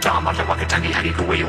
tamataya katiki we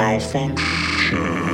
Malfunction.